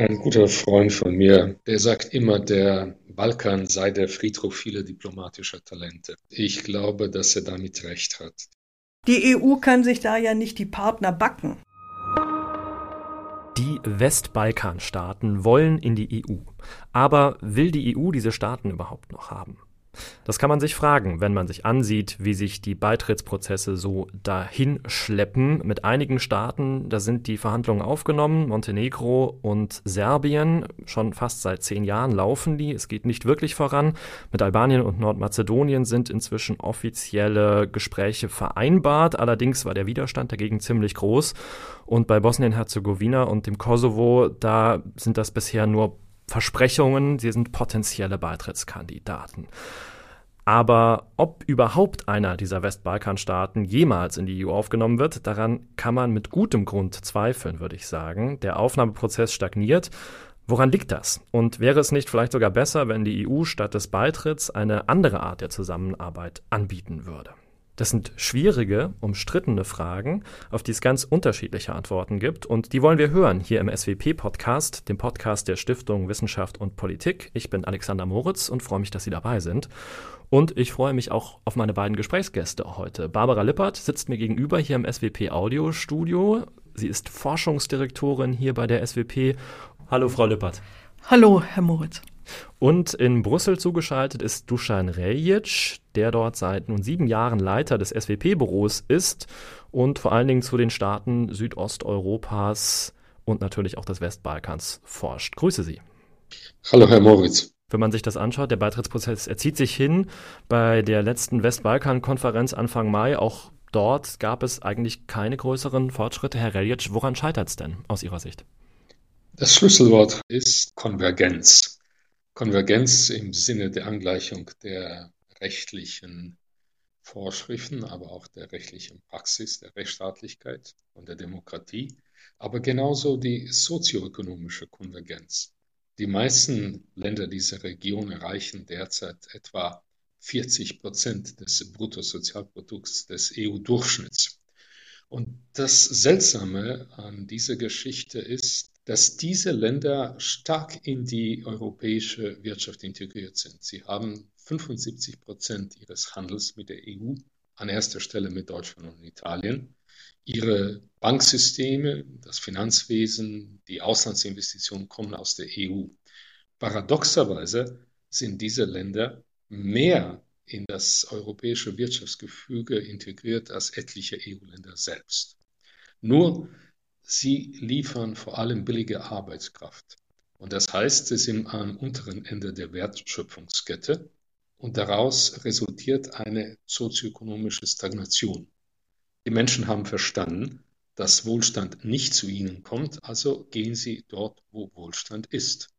Ein guter Freund von mir, der sagt immer, der Balkan sei der Friedhof vieler diplomatischer Talente. Ich glaube, dass er damit recht hat. Die EU kann sich da ja nicht die Partner backen. Die Westbalkanstaaten wollen in die EU. Aber will die EU diese Staaten überhaupt noch haben? Das kann man sich fragen, wenn man sich ansieht, wie sich die Beitrittsprozesse so dahin schleppen. Mit einigen Staaten, da sind die Verhandlungen aufgenommen, Montenegro und Serbien. Schon fast seit zehn Jahren laufen die. Es geht nicht wirklich voran. Mit Albanien und Nordmazedonien sind inzwischen offizielle Gespräche vereinbart. Allerdings war der Widerstand dagegen ziemlich groß. Und bei Bosnien-Herzegowina und dem Kosovo, da sind das bisher nur Versprechungen, sie sind potenzielle Beitrittskandidaten. Aber ob überhaupt einer dieser Westbalkanstaaten jemals in die EU aufgenommen wird, daran kann man mit gutem Grund zweifeln, würde ich sagen. Der Aufnahmeprozess stagniert. Woran liegt das? Und wäre es nicht vielleicht sogar besser, wenn die EU statt des Beitritts eine andere Art der Zusammenarbeit anbieten würde? Das sind schwierige, umstrittene Fragen, auf die es ganz unterschiedliche Antworten gibt. Und die wollen wir hören hier im SWP-Podcast, dem Podcast der Stiftung Wissenschaft und Politik. Ich bin Alexander Moritz und freue mich, dass Sie dabei sind. Und ich freue mich auch auf meine beiden Gesprächsgäste heute. Barbara Lippert sitzt mir gegenüber hier im SWP Audiostudio. Sie ist Forschungsdirektorin hier bei der SWP. Hallo, Frau Lippert. Hallo, Herr Moritz. Und in Brüssel zugeschaltet ist Dusan Rejic, der dort seit nun sieben Jahren Leiter des SWP-Büros ist und vor allen Dingen zu den Staaten Südosteuropas und natürlich auch des Westbalkans forscht. Grüße Sie. Hallo, Herr Moritz. Wenn man sich das anschaut, der Beitrittsprozess erzieht sich hin. Bei der letzten Westbalkan-Konferenz Anfang Mai, auch dort gab es eigentlich keine größeren Fortschritte. Herr Reljic, woran scheitert es denn aus Ihrer Sicht? Das Schlüsselwort ist Konvergenz. Konvergenz im Sinne der Angleichung der rechtlichen Vorschriften, aber auch der rechtlichen Praxis, der Rechtsstaatlichkeit und der Demokratie, aber genauso die sozioökonomische Konvergenz. Die meisten Länder dieser Region erreichen derzeit etwa 40 Prozent des Bruttosozialprodukts des EU-Durchschnitts. Und das Seltsame an dieser Geschichte ist, dass diese Länder stark in die europäische Wirtschaft integriert sind. Sie haben 75 Prozent ihres Handels mit der EU, an erster Stelle mit Deutschland und Italien. Ihre Banksysteme, das Finanzwesen, die Auslandsinvestitionen kommen aus der EU. Paradoxerweise sind diese Länder mehr in das europäische Wirtschaftsgefüge integriert als etliche EU-Länder selbst. Nur Sie liefern vor allem billige Arbeitskraft. Und das heißt, sie sind am unteren Ende der Wertschöpfungskette und daraus resultiert eine sozioökonomische Stagnation. Die Menschen haben verstanden, dass Wohlstand nicht zu ihnen kommt, also gehen sie dort, wo Wohlstand ist.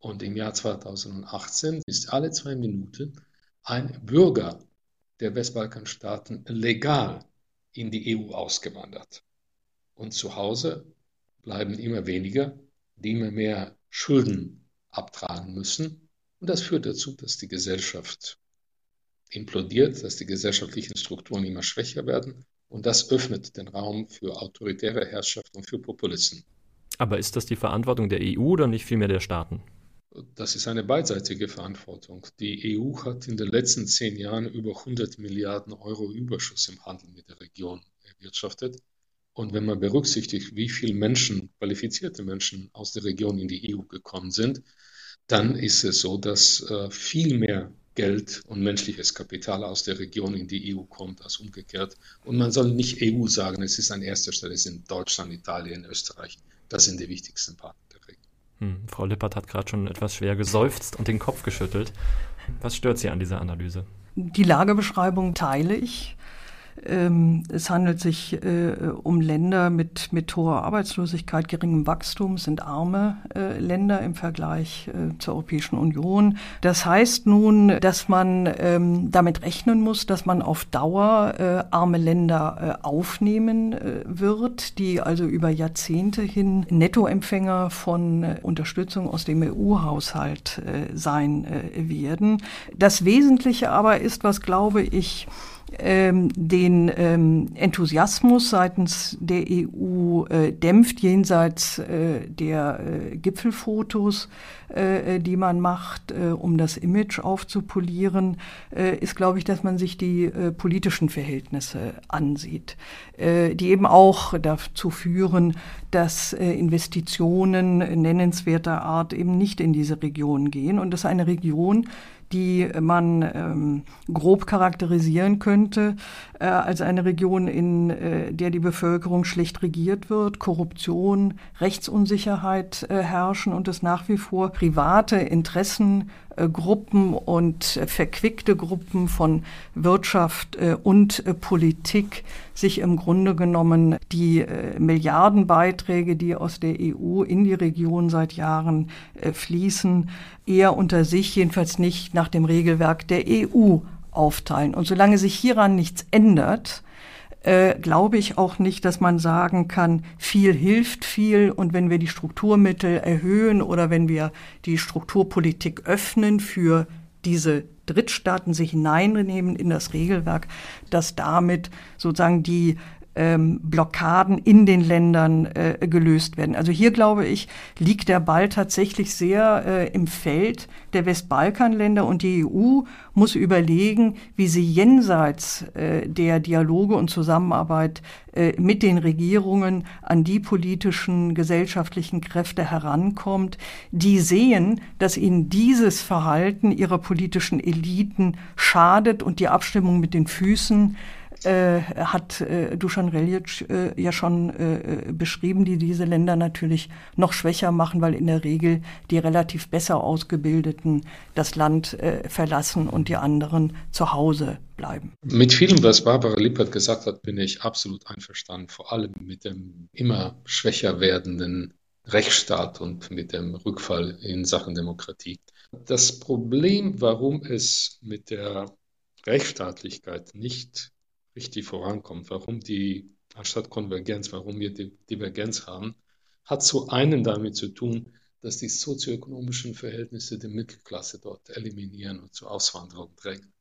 Und im Jahr 2018 ist alle zwei Minuten ein Bürger der Westbalkanstaaten legal in die EU ausgewandert. Und zu Hause bleiben immer weniger, die immer mehr Schulden abtragen müssen. Und das führt dazu, dass die Gesellschaft implodiert, dass die gesellschaftlichen Strukturen immer schwächer werden. Und das öffnet den Raum für autoritäre Herrschaft und für Populisten. Aber ist das die Verantwortung der EU oder nicht vielmehr der Staaten? Das ist eine beidseitige Verantwortung. Die EU hat in den letzten zehn Jahren über 100 Milliarden Euro Überschuss im Handel mit der Region erwirtschaftet. Und wenn man berücksichtigt, wie viele Menschen, qualifizierte Menschen aus der Region in die EU gekommen sind, dann ist es so, dass äh, viel mehr Geld und menschliches Kapital aus der Region in die EU kommt als umgekehrt. Und man soll nicht EU sagen, es ist an erster Stelle, es sind Deutschland, Italien, Österreich. Das sind die wichtigsten Partner der Region. Hm, Frau Lippert hat gerade schon etwas schwer geseufzt und den Kopf geschüttelt. Was stört Sie an dieser Analyse? Die Lagebeschreibung teile ich. Ähm, es handelt sich äh, um Länder mit, mit hoher Arbeitslosigkeit, geringem Wachstum, sind arme äh, Länder im Vergleich äh, zur Europäischen Union. Das heißt nun, dass man ähm, damit rechnen muss, dass man auf Dauer arme Länder aufnehmen wird, die also über Jahrzehnte hin Nettoempfänger von Unterstützung aus dem EU-Haushalt sein werden. Das Wesentliche aber ist, was glaube ich, ähm, den ähm, Enthusiasmus seitens der EU äh, dämpft jenseits äh, der äh, Gipfelfotos, äh, die man macht, äh, um das Image aufzupolieren, äh, ist, glaube ich, dass man sich die politischen Verhältnisse ansieht, die eben auch dazu führen, dass Investitionen nennenswerter Art eben nicht in diese Region gehen. Und das ist eine Region, die man ähm, grob charakterisieren könnte äh, als eine Region, in äh, der die Bevölkerung schlecht regiert wird, Korruption, Rechtsunsicherheit äh, herrschen und es nach wie vor private Interessen äh, und äh, verquickte Gruppen von Wirtschaft äh, und Politik sich im Grunde genommen die Milliardenbeiträge, die aus der EU in die Region seit Jahren fließen, eher unter sich, jedenfalls nicht nach dem Regelwerk der EU aufteilen. Und solange sich hieran nichts ändert, äh, glaube ich auch nicht, dass man sagen kann, viel hilft viel und wenn wir die Strukturmittel erhöhen oder wenn wir die Strukturpolitik öffnen für diese Drittstaaten sich hineinnehmen in das Regelwerk, dass damit sozusagen die ähm, Blockaden in den Ländern äh, gelöst werden. Also hier glaube ich, liegt der Ball tatsächlich sehr äh, im Feld der Westbalkanländer und die EU muss überlegen, wie sie jenseits äh, der Dialoge und Zusammenarbeit äh, mit den Regierungen an die politischen, gesellschaftlichen Kräfte herankommt, die sehen, dass ihnen dieses Verhalten ihrer politischen Eliten schadet und die Abstimmung mit den Füßen äh, hat äh, Dusan Reljic äh, ja schon äh, beschrieben, die diese Länder natürlich noch schwächer machen, weil in der Regel die relativ besser ausgebildeten das Land äh, verlassen und die anderen zu Hause bleiben. Mit vielem, was Barbara Lippert gesagt hat, bin ich absolut einverstanden, vor allem mit dem immer schwächer werdenden Rechtsstaat und mit dem Rückfall in Sachen Demokratie. Das Problem, warum es mit der Rechtsstaatlichkeit nicht richtig vorankommt, warum die, anstatt Konvergenz, warum wir die Divergenz haben, hat zu einen damit zu tun, dass die sozioökonomischen Verhältnisse der Mittelklasse dort eliminieren und zur Auswanderung drängen.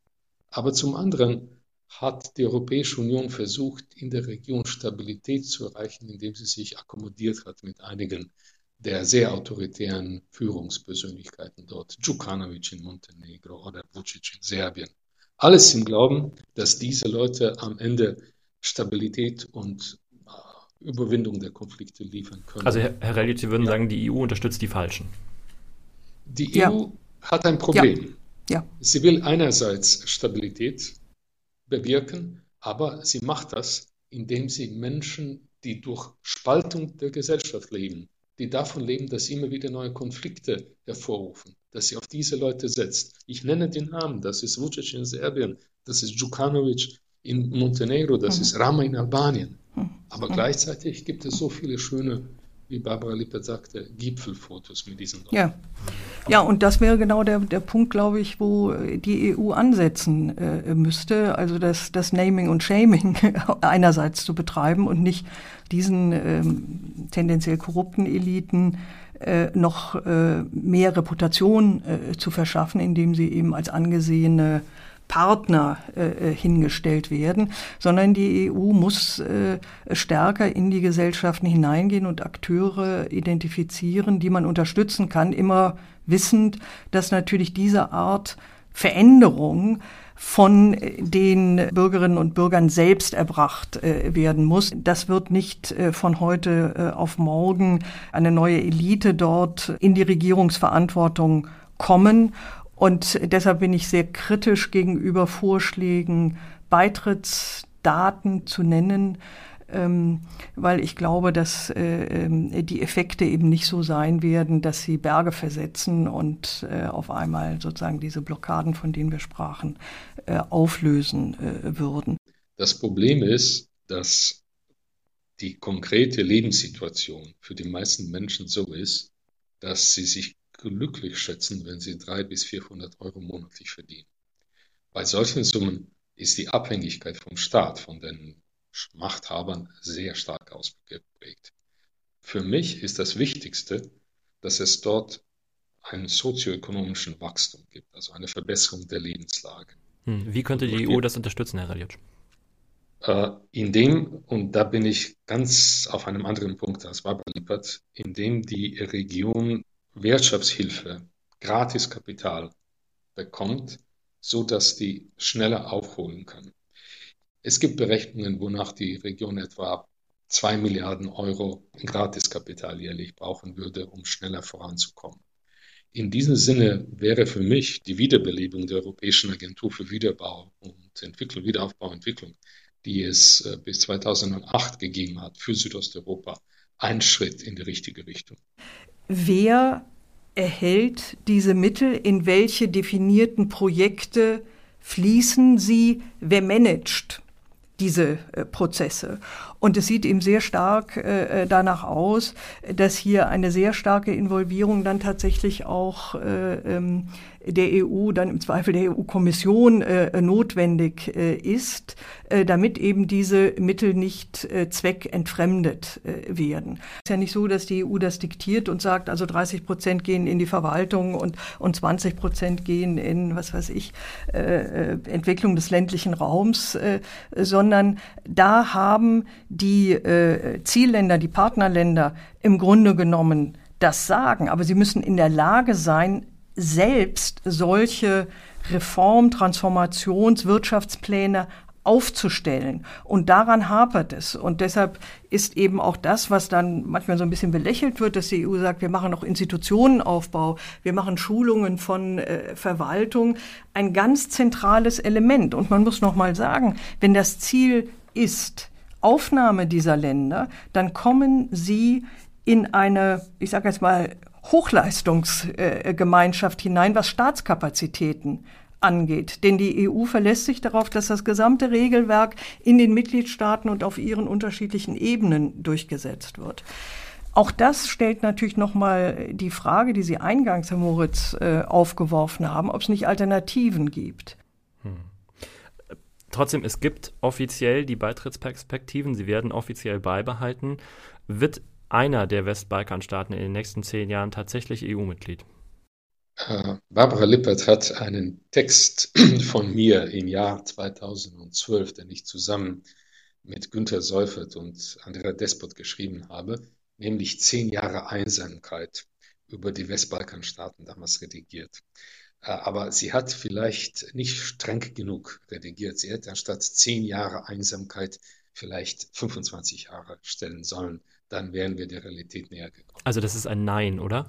Aber zum anderen hat die Europäische Union versucht, in der Region Stabilität zu erreichen, indem sie sich akkommodiert hat mit einigen der sehr autoritären Führungspersönlichkeiten dort, Djukanovic in Montenegro oder Vucic in Serbien. Alles im Glauben, dass diese Leute am Ende Stabilität und äh, Überwindung der Konflikte liefern können. Also Herr, Herr Relic, Sie würden ja. sagen, die EU unterstützt die Falschen. Die ja. EU hat ein Problem. Ja. Sie will einerseits Stabilität bewirken, aber sie macht das, indem sie Menschen, die durch Spaltung der Gesellschaft leben, die davon leben, dass sie immer wieder neue Konflikte hervorrufen, dass sie auf diese Leute setzt. Ich nenne den Namen, das ist Vucic in Serbien, das ist Djukanovic in Montenegro, das mhm. ist Rama in Albanien. Mhm. Aber mhm. gleichzeitig gibt es so viele schöne, wie Barbara Lippert sagte, Gipfelfotos mit diesen Leuten. Ja. Ja, und das wäre genau der, der Punkt, glaube ich, wo die EU ansetzen äh, müsste, also das, das Naming und Shaming einerseits zu betreiben und nicht diesen ähm, tendenziell korrupten Eliten äh, noch äh, mehr Reputation äh, zu verschaffen, indem sie eben als angesehene Partner äh, äh, hingestellt werden, sondern die EU muss äh, stärker in die Gesellschaften hineingehen und Akteure identifizieren, die man unterstützen kann, immer wissend, dass natürlich diese Art Veränderung von den Bürgerinnen und Bürgern selbst erbracht äh, werden muss. Das wird nicht äh, von heute auf morgen eine neue Elite dort in die Regierungsverantwortung kommen. Und deshalb bin ich sehr kritisch gegenüber Vorschlägen, Beitrittsdaten zu nennen, ähm, weil ich glaube, dass äh, ähm, die Effekte eben nicht so sein werden, dass sie Berge versetzen und äh, auf einmal sozusagen diese Blockaden, von denen wir sprachen, äh, auflösen würden. Das Problem ist, dass die konkrete Lebenssituation für die meisten Menschen so ist, dass sie sich glücklich schätzen, wenn sie 300 bis 400 Euro monatlich verdienen. Bei solchen Summen ist die Abhängigkeit vom Staat, von den Machthabern sehr stark ausgeprägt. Für mich ist das Wichtigste, dass es dort einen sozioökonomischen Wachstum gibt, also eine Verbesserung der Lebenslage. Hm, wie könnte die EU das unterstützen, Herr Relic? Äh, indem, und da bin ich ganz auf einem anderen Punkt als Barbara Lippert, indem die Region Wirtschaftshilfe, Gratiskapital bekommt, so dass die schneller aufholen kann. Es gibt Berechnungen, wonach die Region etwa zwei Milliarden Euro Gratiskapital jährlich brauchen würde, um schneller voranzukommen. In diesem Sinne wäre für mich die Wiederbelebung der Europäischen Agentur für Wiederbau und Entwicklung, Wiederaufbau und Entwicklung, die es äh, bis 2008 gegeben hat für Südosteuropa, ein Schritt in die richtige Richtung. Wer erhält diese Mittel? In welche definierten Projekte fließen sie? Wer managt? diese äh, Prozesse. Und es sieht eben sehr stark äh, äh, danach aus, dass hier eine sehr starke Involvierung dann tatsächlich auch äh, ähm, der EU, dann im Zweifel der EU-Kommission äh, notwendig äh, ist, äh, damit eben diese Mittel nicht äh, zweckentfremdet äh, werden. Es ist ja nicht so, dass die EU das diktiert und sagt, also 30 Prozent gehen in die Verwaltung und, und 20 Prozent gehen in, was weiß ich, äh, Entwicklung des ländlichen Raums, sondern da haben die Zielländer, die Partnerländer im Grunde genommen das sagen, aber sie müssen in der Lage sein, selbst solche Reform-, Transformations-, Wirtschaftspläne aufzustellen. Und daran hapert es. Und deshalb ist eben auch das, was dann manchmal so ein bisschen belächelt wird, dass die EU sagt, wir machen auch Institutionenaufbau, wir machen Schulungen von äh, Verwaltung, ein ganz zentrales Element. Und man muss noch mal sagen, wenn das Ziel ist, Aufnahme dieser Länder, dann kommen sie in eine, ich sage jetzt mal, Hochleistungsgemeinschaft hinein, was Staatskapazitäten angeht. Denn die EU verlässt sich darauf, dass das gesamte Regelwerk in den Mitgliedstaaten und auf ihren unterschiedlichen Ebenen durchgesetzt wird. Auch das stellt natürlich nochmal die Frage, die Sie eingangs, Herr Moritz, äh, aufgeworfen haben, ob es nicht Alternativen gibt. Hm. Trotzdem, es gibt offiziell die Beitrittsperspektiven, sie werden offiziell beibehalten. Wird einer der Westbalkanstaaten in den nächsten zehn Jahren tatsächlich EU-Mitglied? Äh, Barbara Lippert hat einen Text von mir im Jahr 2012, den ich zusammen mit Günter Seufert und Andrea Despot geschrieben habe, nämlich zehn Jahre Einsamkeit über die Westbalkanstaaten damals redigiert. Äh, aber sie hat vielleicht nicht streng genug redigiert. Sie hätte anstatt zehn Jahre Einsamkeit vielleicht 25 Jahre stellen sollen dann wären wir der Realität näher gekommen. Also das ist ein Nein, oder?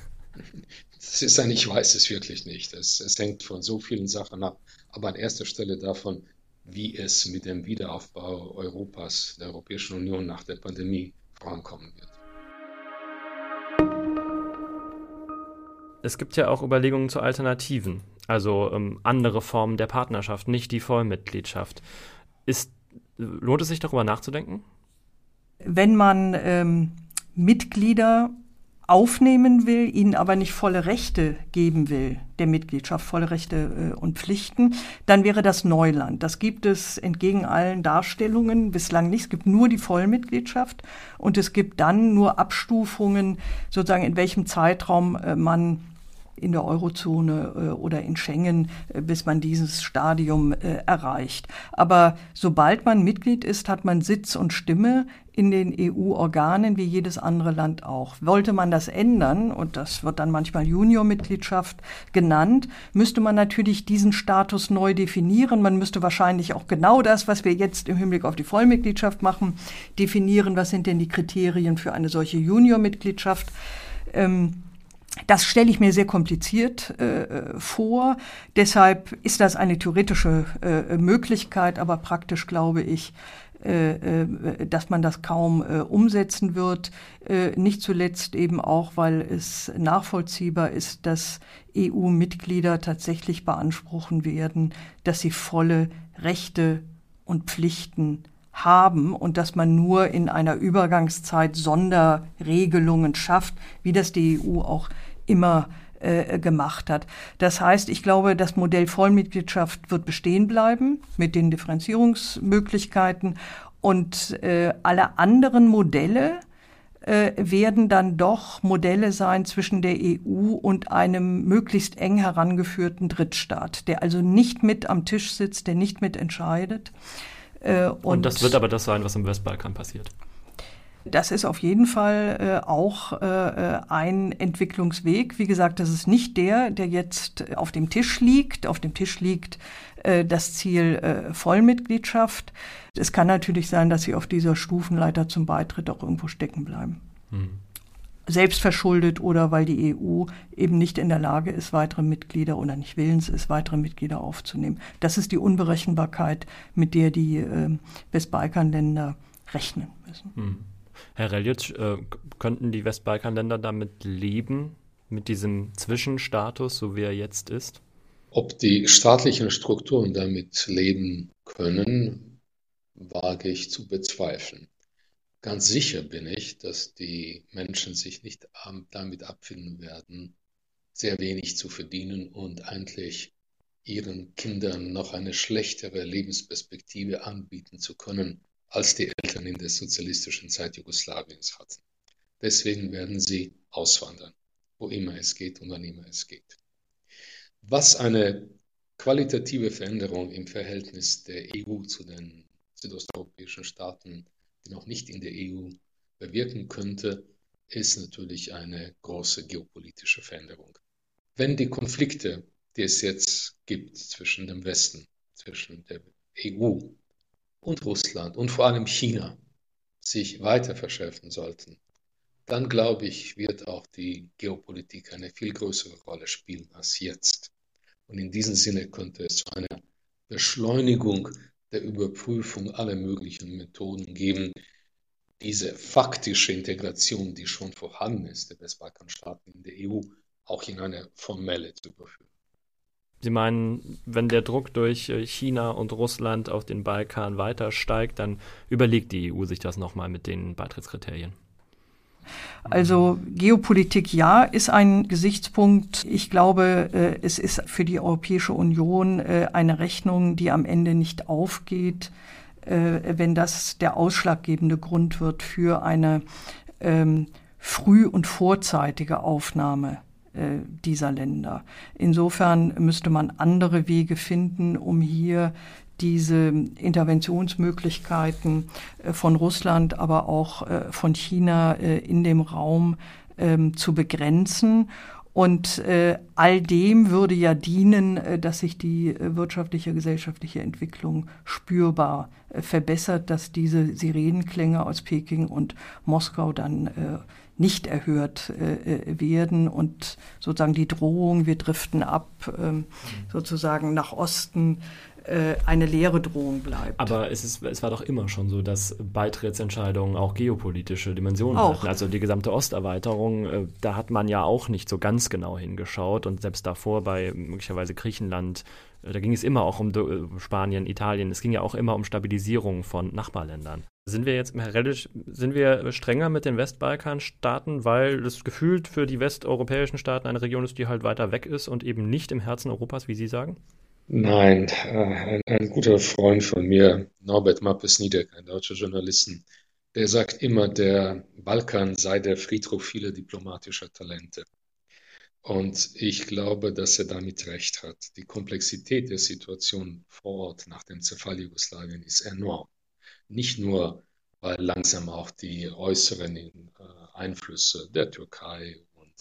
das ist ein Ich weiß es wirklich nicht. Es, es hängt von so vielen Sachen ab. Aber an erster Stelle davon, wie es mit dem Wiederaufbau Europas, der Europäischen Union nach der Pandemie vorankommen wird. Es gibt ja auch Überlegungen zu Alternativen, also ähm, andere Formen der Partnerschaft, nicht die Vollmitgliedschaft. Ist, lohnt es sich darüber nachzudenken? Wenn man ähm, Mitglieder aufnehmen will, ihnen aber nicht volle Rechte geben will, der Mitgliedschaft volle Rechte äh, und Pflichten, dann wäre das Neuland. Das gibt es entgegen allen Darstellungen bislang nicht. Es gibt nur die Vollmitgliedschaft und es gibt dann nur Abstufungen, sozusagen in welchem Zeitraum äh, man in der Eurozone äh, oder in Schengen, äh, bis man dieses Stadium äh, erreicht. Aber sobald man Mitglied ist, hat man Sitz und Stimme in den EU-Organen wie jedes andere Land auch. Wollte man das ändern, und das wird dann manchmal Junior-Mitgliedschaft genannt, müsste man natürlich diesen Status neu definieren. Man müsste wahrscheinlich auch genau das, was wir jetzt im Hinblick auf die Vollmitgliedschaft machen, definieren. Was sind denn die Kriterien für eine solche Junior-Mitgliedschaft? Ähm, das stelle ich mir sehr kompliziert äh, vor. Deshalb ist das eine theoretische äh, Möglichkeit, aber praktisch glaube ich, äh, äh dass man das kaum äh, umsetzen wird. Äh, nicht zuletzt eben auch, weil es nachvollziehbar ist, dass EU-Mitglieder tatsächlich beanspruchen werden, dass sie volle Rechte und Pflichten haben und dass man nur in einer Übergangszeit Sonderregelungen schafft, wie das die EU auch immer äh, gemacht hat. Das heißt, ich glaube, das Modell Vollmitgliedschaft wird bestehen bleiben mit den Differenzierungsmöglichkeiten und äh, alle anderen Modelle äh, werden dann doch Modelle sein zwischen der EU und einem möglichst eng herangeführten Drittstaat, der also nicht mit am Tisch sitzt, der nicht mit entscheidet und, und, das wird aber das sein, was im Westbalkan passiert. Das ist auf jeden Fall äh, auch äh, äh, ein Entwicklungsweg. Wie gesagt, das ist nicht der, der jetzt auf dem Tisch liegt. Auf dem Tisch liegt äh, das Ziel äh, Vollmitgliedschaft. Es kann natürlich sein, dass sie auf dieser Stufenleiter zum Beitritt auch irgendwo stecken bleiben. Hm. Selbstverschuldet oder weil die EU eben nicht in der Lage ist, weitere Mitglieder oder nicht willens ist, weitere Mitglieder aufzunehmen. Das ist die Unberechenbarkeit, mit der die äh, Westbalkanländer rechnen müssen. Hm. Herr Reljic, äh, könnten die Westbalkanländer damit leben, mit diesem Zwischenstatus, so wie er jetzt ist? Ob die staatlichen Strukturen damit leben können, wage ich zu bezweifeln. Ganz sicher bin ich, dass die Menschen sich nicht damit abfinden werden, sehr wenig zu verdienen und eigentlich ihren Kindern noch eine schlechtere Lebensperspektive anbieten zu können, als die Eltern in der sozialistischen Zeit Jugoslawiens hatten. Deswegen werden sie auswandern, wo immer es geht und wann immer es geht. Was eine qualitative Veränderung im Verhältnis der EU zu den südosteuropäischen Staaten, die noch nicht in der EU bewirken könnte, ist natürlich eine große geopolitische Veränderung. Wenn die Konflikte, die es jetzt gibt zwischen dem Westen, zwischen der EU und Russland und vor allem China sich weiter verschärfen sollten, dann glaube ich, wird auch die Geopolitik eine viel größere Rolle spielen als jetzt. Und in diesem Sinne könnte es zu einer Beschleunigung der Überprüfung aller möglichen Methoden geben, diese faktische Integration, die schon vorhanden ist, der Westbalkanstaaten in der EU, auch in eine formelle zu überführen. Sie meinen, wenn der Druck durch äh, China und Russland auf den Balkan weiter steigt, dann überlegt die EU sich das nochmal mit den Beitrittskriterien. Also Geopolitik ja ist ein Gesichtspunkt. Ich glaube, äh, es ist für die Europäische Union äh, eine Rechnung, die am Ende nicht aufgeht, wenn das der ausschlaggebende Grund wird für eine ähm, früh- und vorzeitige Aufnahme äh, dieser Länder. Insofern müsste man andere Wege finden, um hier diese Interventionsmöglichkeiten äh, von Russland, aber auch äh, von China in dem Raum ähm, zu begrenzen. Und äh, all dem würde ja dienen, äh, dass sich die äh, wirtschaftliche, gesellschaftliche Entwicklung spürbar äh, verbessert, dass diese Sirenenklänge aus Peking und Moskau dann äh, nicht erhört äh, werden und sozusagen die Drohung, wir driften ab, ähm, sozusagen nach Osten, äh, eine leere Drohung bleibt. Aber es, ist, es war doch immer schon so, dass Beitrittsentscheidungen auch geopolitische Dimensionen auch. hatten. Also die gesamte Osterweiterung, äh, da hat man ja auch nicht so ganz genau hingeschaut und selbst davor bei möglicherweise Griechenland, äh, da ging es immer auch um Spanien, Italien, es ging ja auch immer um Stabilisierung von Nachbarländern. Sind wir jetzt relativ, sind wir strenger mit den Westbalkanstaaten, weil das gefühlt für die westeuropäischen Staaten eine Region ist, die halt weiter weg ist und eben nicht im Herzen Europas, wie Sie sagen? Nein, äh, ein, ein guter Freund von mir, Norbert Mappes-Niedeck, ein deutscher Journalisten, der sagt immer, der Balkan sei der Friedhof vieler diplomatischer Talente. Und ich glaube, dass er damit recht hat. Die Komplexität der Situation vor Ort nach dem Zerfall Jugoslawien ist enorm nicht nur, weil langsam auch die äußeren äh, Einflüsse der Türkei und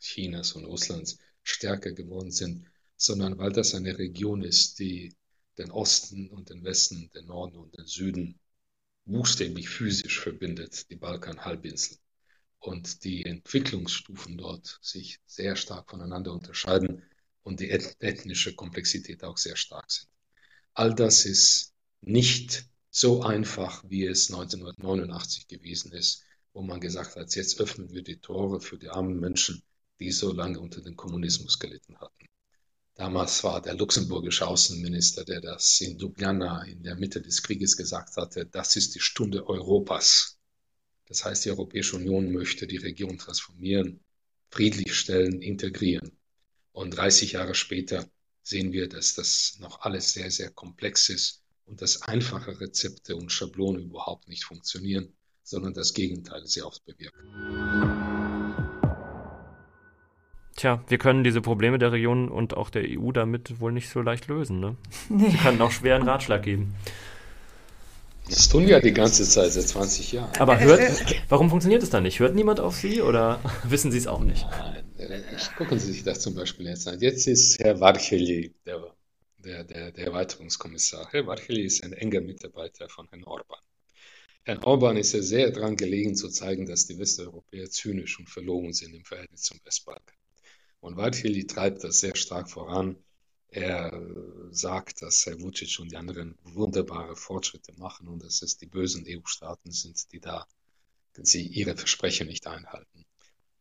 Chinas und Russlands stärker geworden sind, sondern weil das eine Region ist, die den Osten und den Westen, den Norden und den Süden buchstäblich physisch verbindet, die Balkanhalbinsel. Und die Entwicklungsstufen dort sich sehr stark voneinander unterscheiden und die ethnische Komplexität auch sehr stark sind. All das ist nicht so einfach, wie es 1989 gewesen ist, wo man gesagt hat, jetzt öffnen wir die Tore für die armen Menschen, die so lange unter dem Kommunismus gelitten hatten. Damals war der luxemburgische Außenminister, der das in Ljubljana in der Mitte des Krieges gesagt hatte, das ist die Stunde Europas. Das heißt, die Europäische Union möchte die Region transformieren, friedlich stellen, integrieren. Und 30 Jahre später sehen wir, dass das noch alles sehr, sehr komplex ist und dass einfache Rezepte und Schablonen überhaupt nicht funktionieren, sondern das Gegenteil sehr oft bewirken. Tja, wir können diese Probleme der Region und auch der EU damit wohl nicht so leicht lösen. Ne? Nee. Sie können auch schwer einen Ratschlag geben. Das tun wir die ganze Zeit, seit 20 Jahren. Aber hört, warum funktioniert es dann nicht? Hört niemand auf Sie oder wissen Sie es auch nicht? Nein, gucken Sie sich das zum Beispiel jetzt an. Jetzt ist Herr Varcheli der, der, der, der Erweiterungskommissar. Herr Varcheli ist ein enger Mitarbeiter von Herrn Orban. Herrn Orban ist ja sehr daran gelegen zu zeigen, dass die Westeuropäer zynisch und verlogen sind im Verhältnis zum Westbalkan. Und Varcheli treibt das sehr stark voran er sagt, dass Herr Vucic und die anderen wunderbare Fortschritte machen und dass es die bösen EU-Staaten sind, die da sie ihre Versprechen nicht einhalten.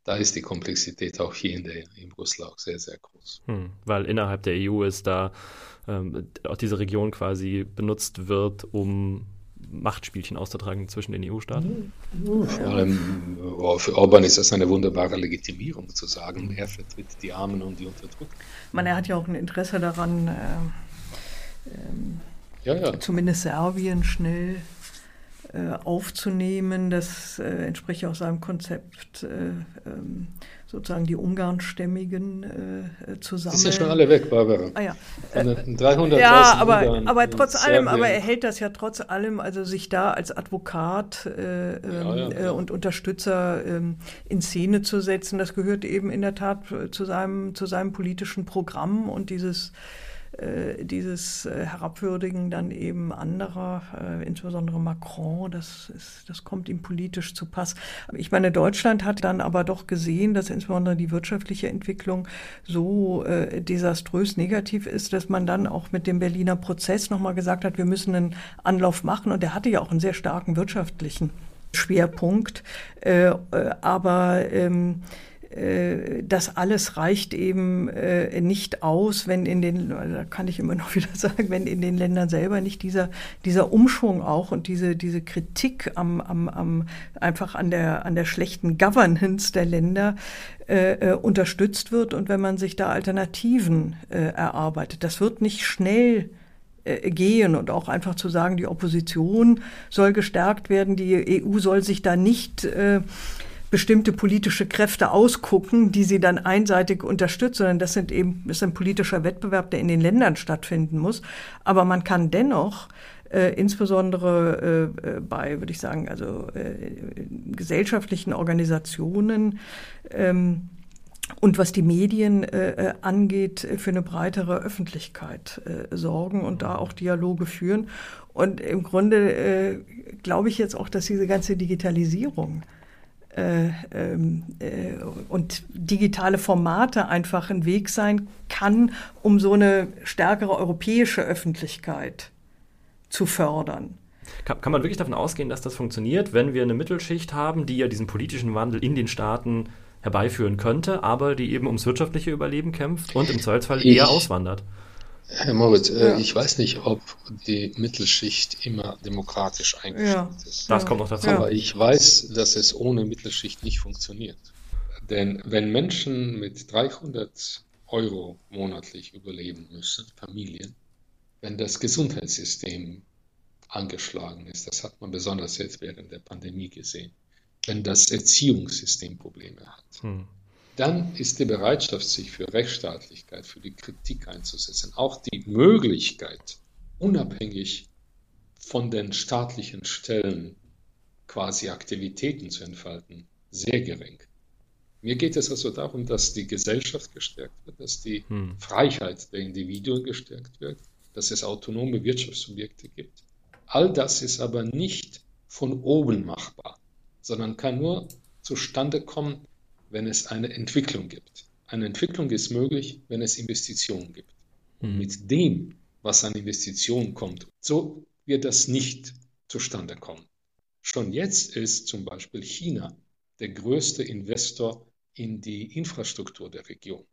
Da ist die Komplexität auch hier in, der, in Brüssel auch sehr, sehr groß. Hm, weil innerhalb der EU ist da ähm, auch diese Region quasi benutzt wird, um Machtspielchen auszutragen zwischen den EU-Staaten? Vor allem oh, für Orban ist das eine wunderbare Legitimierung zu sagen, er vertritt die Armen und die Unterdrückten. Man, er hat ja auch ein Interesse daran, äh, äh, ja, ja. zumindest Serbien schnell äh, aufzunehmen. Das äh, entspricht auch seinem Konzept, äh, ähm, sozusagen die Ungarnstämmigen äh, zusammen. Die sind ja schon alle weg, Barbara. Ah, ja. 300 ja, aber, Ungarn aber trotz allem, aber er hält das ja trotz allem, also sich da als Advokat äh, ja, ja, äh, und Unterstützer äh, in Szene zu setzen, das gehört eben in der Tat zu seinem, zu seinem politischen Programm und dieses dieses äh, Herabwürdigen dann eben anderer, äh, insbesondere Macron, das, ist, das kommt ihm politisch zu Pass. Ich meine, Deutschland hat dann aber doch gesehen, dass insbesondere die wirtschaftliche Entwicklung so äh, desaströs negativ ist, dass man dann auch mit dem Berliner Prozess nochmal gesagt hat, wir müssen einen Anlauf machen. Und der hatte ja auch einen sehr starken wirtschaftlichen Schwerpunkt. Äh, aber ähm, äh, das alles reicht eben äh, nicht aus, wenn in den, da kann ich immer noch wieder sagen, wenn in den Ländern selber nicht dieser, dieser Umschwung auch und diese, diese Kritik am, am, am einfach an der, an der schlechten Governance der Länder äh, äh unterstützt wird und wenn man sich da Alternativen äh, erarbeitet. Das wird nicht schnell gehen und auch einfach zu sagen, die Opposition soll gestärkt werden, die EU soll sich da nicht äh, bestimmte politische Kräfte ausgucken, die sie dann einseitig unterstützen, sondern das sind eben, ist ein politischer Wettbewerb, der in den Ländern stattfinden muss. Aber man kann dennoch äh, insbesondere äh, äh bei, würde ich sagen, also äh, gesellschaftlichen Organisationen ähm, und was die Medien äh, äh angeht, für eine breitere Öffentlichkeit äh, sorgen und da auch Dialoge führen. Und im Grunde äh, glaube ich jetzt auch, dass diese ganze Digitalisierung äh, ähm, äh, und digitale Formate einfach ein Weg sein kann, um so eine stärkere europäische Öffentlichkeit zu fördern. Kann, kann man wirklich davon ausgehen, dass das funktioniert, wenn wir eine Mittelschicht haben, die ja diesen politischen Wandel in den Staaten herbeiführen könnte, aber die eben ums wirtschaftliche Überleben kämpft und im Zweifelsfall eher auswandert? Herr Moritz, äh, ja. ich weiß nicht, ob die Mittelschicht immer demokratisch eingestellt ja. ist. Das kommt noch dazu. Aber ich weiß, dass es ohne Mittelschicht nicht funktioniert. Denn wenn Menschen mit 300 Euro monatlich überleben müssen, Familien, wenn das Gesundheitssystem angeschlagen ist, das hat man besonders jetzt während der Pandemie gesehen, wenn das Erziehungssystem Probleme hat, hm dann ist die Bereitschaft, sich für Rechtsstaatlichkeit, für die Kritik einzusetzen, auch die Möglichkeit, unabhängig von den staatlichen Stellen quasi Aktivitäten zu entfalten, sehr gering. Mir geht es also darum, dass die Gesellschaft gestärkt wird, dass die hm. Freiheit der Individuen gestärkt wird, dass es autonome Wirtschaftssubjekte gibt. All das ist aber nicht von oben machbar, sondern kann nur zustande kommen, wenn es eine Entwicklung gibt. Eine Entwicklung ist möglich, wenn es Investitionen gibt. Mhm. Mit dem, was an Investitionen kommt, so wird das nicht zustande kommen. Schon jetzt ist zum Beispiel China der größte Investor in die Infrastruktur der Region,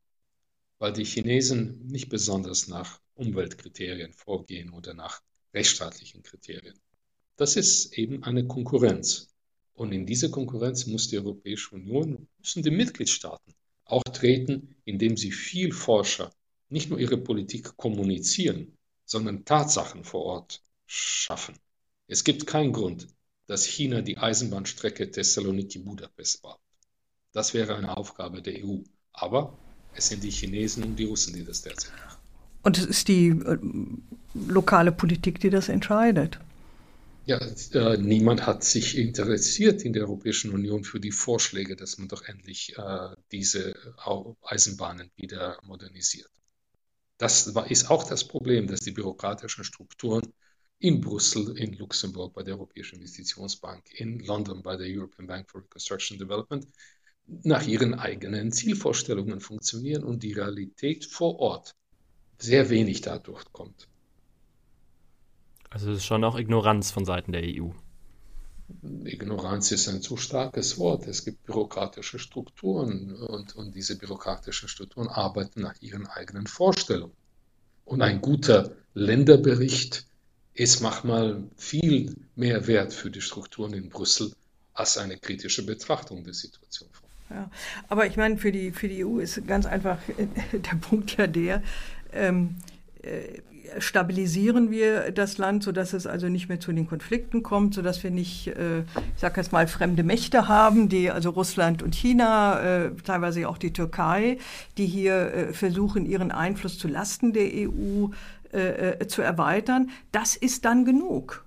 weil die Chinesen nicht besonders nach Umweltkriterien vorgehen oder nach rechtsstaatlichen Kriterien. Das ist eben eine Konkurrenz. Und in diese Konkurrenz muss die Europäische Union, müssen die Mitgliedstaaten auch treten, indem sie viel Forscher nicht nur ihre Politik kommunizieren, sondern Tatsachen vor Ort schaffen. Es gibt keinen Grund, dass China die Eisenbahnstrecke Thessaloniki-Budapest baut. Das wäre eine Aufgabe der EU. Aber es sind die Chinesen und die Russen, die das derzeit machen. Und es ist die äh, lokale Politik, die das entscheidet. Ja, äh, niemand hat sich interessiert in der Europäischen Union für die Vorschläge, dass man doch endlich äh, diese Eisenbahnen wieder modernisiert. Das war, ist auch das Problem, dass die bürokratischen Strukturen in Brüssel, in Luxemburg bei der Europäischen Investitionsbank, in London bei der European Bank for Reconstruction Development nach ihren eigenen Zielvorstellungen funktionieren und die Realität vor Ort sehr wenig dadurch kommt. Also es ist schon auch Ignoranz von Seiten der EU. Ignoranz ist ein zu starkes Wort. Es gibt bürokratische Strukturen und, und diese bürokratischen Strukturen arbeiten nach ihren eigenen Vorstellungen. Und ein guter Länderbericht ist manchmal viel mehr wert für die Strukturen in Brüssel als eine kritische Betrachtung der Situation. Ja, aber ich meine, für die, für die EU ist ganz einfach der Punkt ja der, ähm, äh, stabilisieren wir das Land, sodass es also nicht mehr zu den Konflikten kommt, sodass wir nicht, äh, ich sage jetzt mal, fremde Mächte haben, die also Russland und China, äh, teilweise auch die Türkei, die hier äh, versuchen, ihren Einfluss zu Lasten der EU äh, äh, zu erweitern. Das ist dann genug.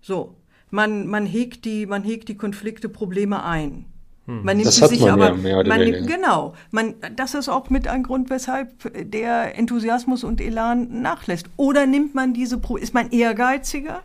So, man, man, hegt die, man hegt die Konflikte, Probleme ein. Hm. Man nimmt das sie sich man aber, ja mehr oder man nimmt, genau, man, das ist auch mit ein Grund, weshalb der Enthusiasmus und Elan nachlässt. Oder nimmt man diese, ist man ehrgeiziger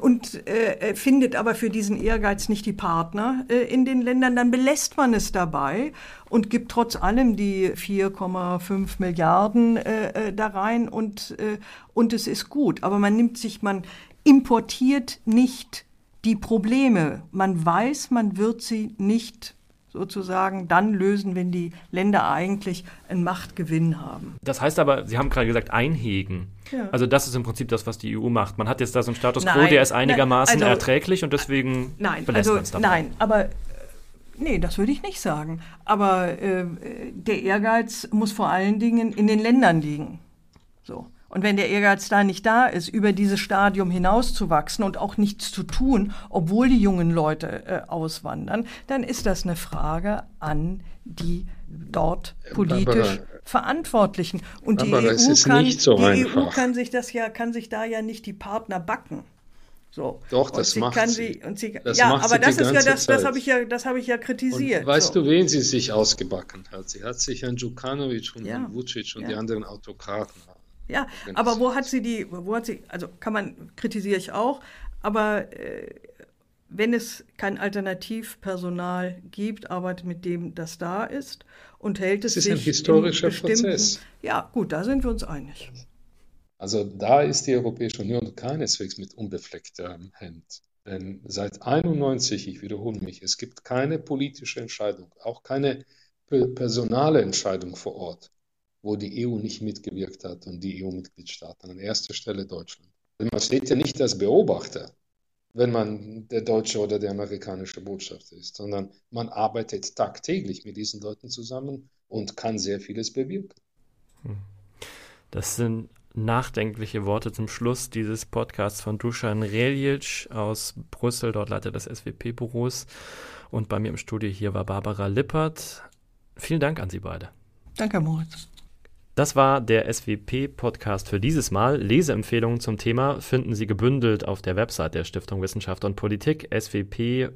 und äh, findet aber für diesen Ehrgeiz nicht die Partner äh, in den Ländern, dann belässt man es dabei und gibt trotz allem die 4,5 Milliarden äh, äh, da rein und, äh, und es ist gut. Aber man nimmt sich, man importiert nicht die Probleme. Man weiß, man wird sie nicht sozusagen dann lösen, wenn die Länder eigentlich einen Machtgewinn haben. Das heißt aber, Sie haben gerade gesagt, einhegen. Ja. Also das ist im Prinzip das, was die EU macht. Man hat jetzt da so einen Status quo, der ist einigermaßen also, erträglich und deswegen nein, belässt also, man es dabei. Nein, aber äh, Nee, das würde ich nicht sagen. Aber äh, der Ehrgeiz muss vor allen Dingen in den Ländern liegen. So. Und wenn der Ehrgeiz da nicht da ist, über dieses Stadium hinauszuwachsen und auch nichts zu tun, obwohl die jungen Leute äh, auswandern, dann ist das eine Frage an die dort politisch Barbara, Verantwortlichen. Und die, EU kann, so die EU kann sich das ja, kann sich da ja nicht die Partner backen. So. Doch, das macht sie. Und sie das ja, aber das ist ja das, das habe ich ja, das habe ich ja kritisiert. Und weißt so. du, wen sie sich ausgebacken hat? Sie hat sich an Djukanovic und ja. Vucic und ja. die anderen Autokraten ja, aber wo hat sie die, wo hat sie, also kann man, kritisiere ich auch, aber äh, wenn es kein Alternativpersonal gibt, arbeitet mit dem, das da ist und hält es sich. Das ist ein historischer Prozess. Ja, gut, da sind wir uns einig. Also da ist die Europäische Union keineswegs mit unbeflecktem Hemd. Denn seit 91, ich wiederhole mich, es gibt keine politische Entscheidung, auch keine personale Entscheidung vor Ort, wo die EU nicht mitgewirkt hat und die EU-Mitgliedstaaten. An erster Stelle Deutschland. Man steht ja nicht als Beobachter, wenn man der deutsche oder der amerikanische Botschafter ist, sondern man arbeitet tagtäglich mit diesen Leuten zusammen und kann sehr vieles bewirken. Hm. Das sind nachdenkliche Worte zum Schluss dieses Podcasts von Dusan Reljic aus Brüssel, dort Leiter des SWP-Büros. Und bei mir im Studio hier war Barbara Lippert. Vielen Dank an Sie beide. Danke, Moritz. Das war der SWP-Podcast für dieses Mal. Leseempfehlungen zum Thema finden Sie gebündelt auf der Website der Stiftung Wissenschaft und Politik swp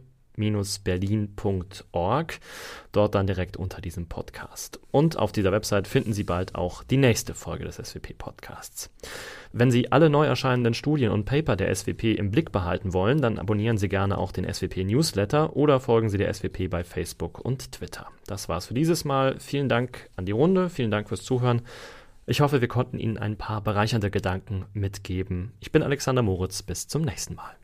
berlin.org, dort dann direkt unter diesem Podcast. Und auf dieser Website finden Sie bald auch die nächste Folge des SWP-Podcasts. Wenn Sie alle neu erscheinenden Studien und Paper der SWP im Blick behalten wollen, dann abonnieren Sie gerne auch den SWP-Newsletter oder folgen Sie der SWP bei Facebook und Twitter. Das war's für dieses Mal. Vielen Dank an die Runde, vielen Dank fürs Zuhören. Ich hoffe, wir konnten Ihnen ein paar bereichernde Gedanken mitgeben. Ich bin Alexander Moritz. Bis zum nächsten Mal.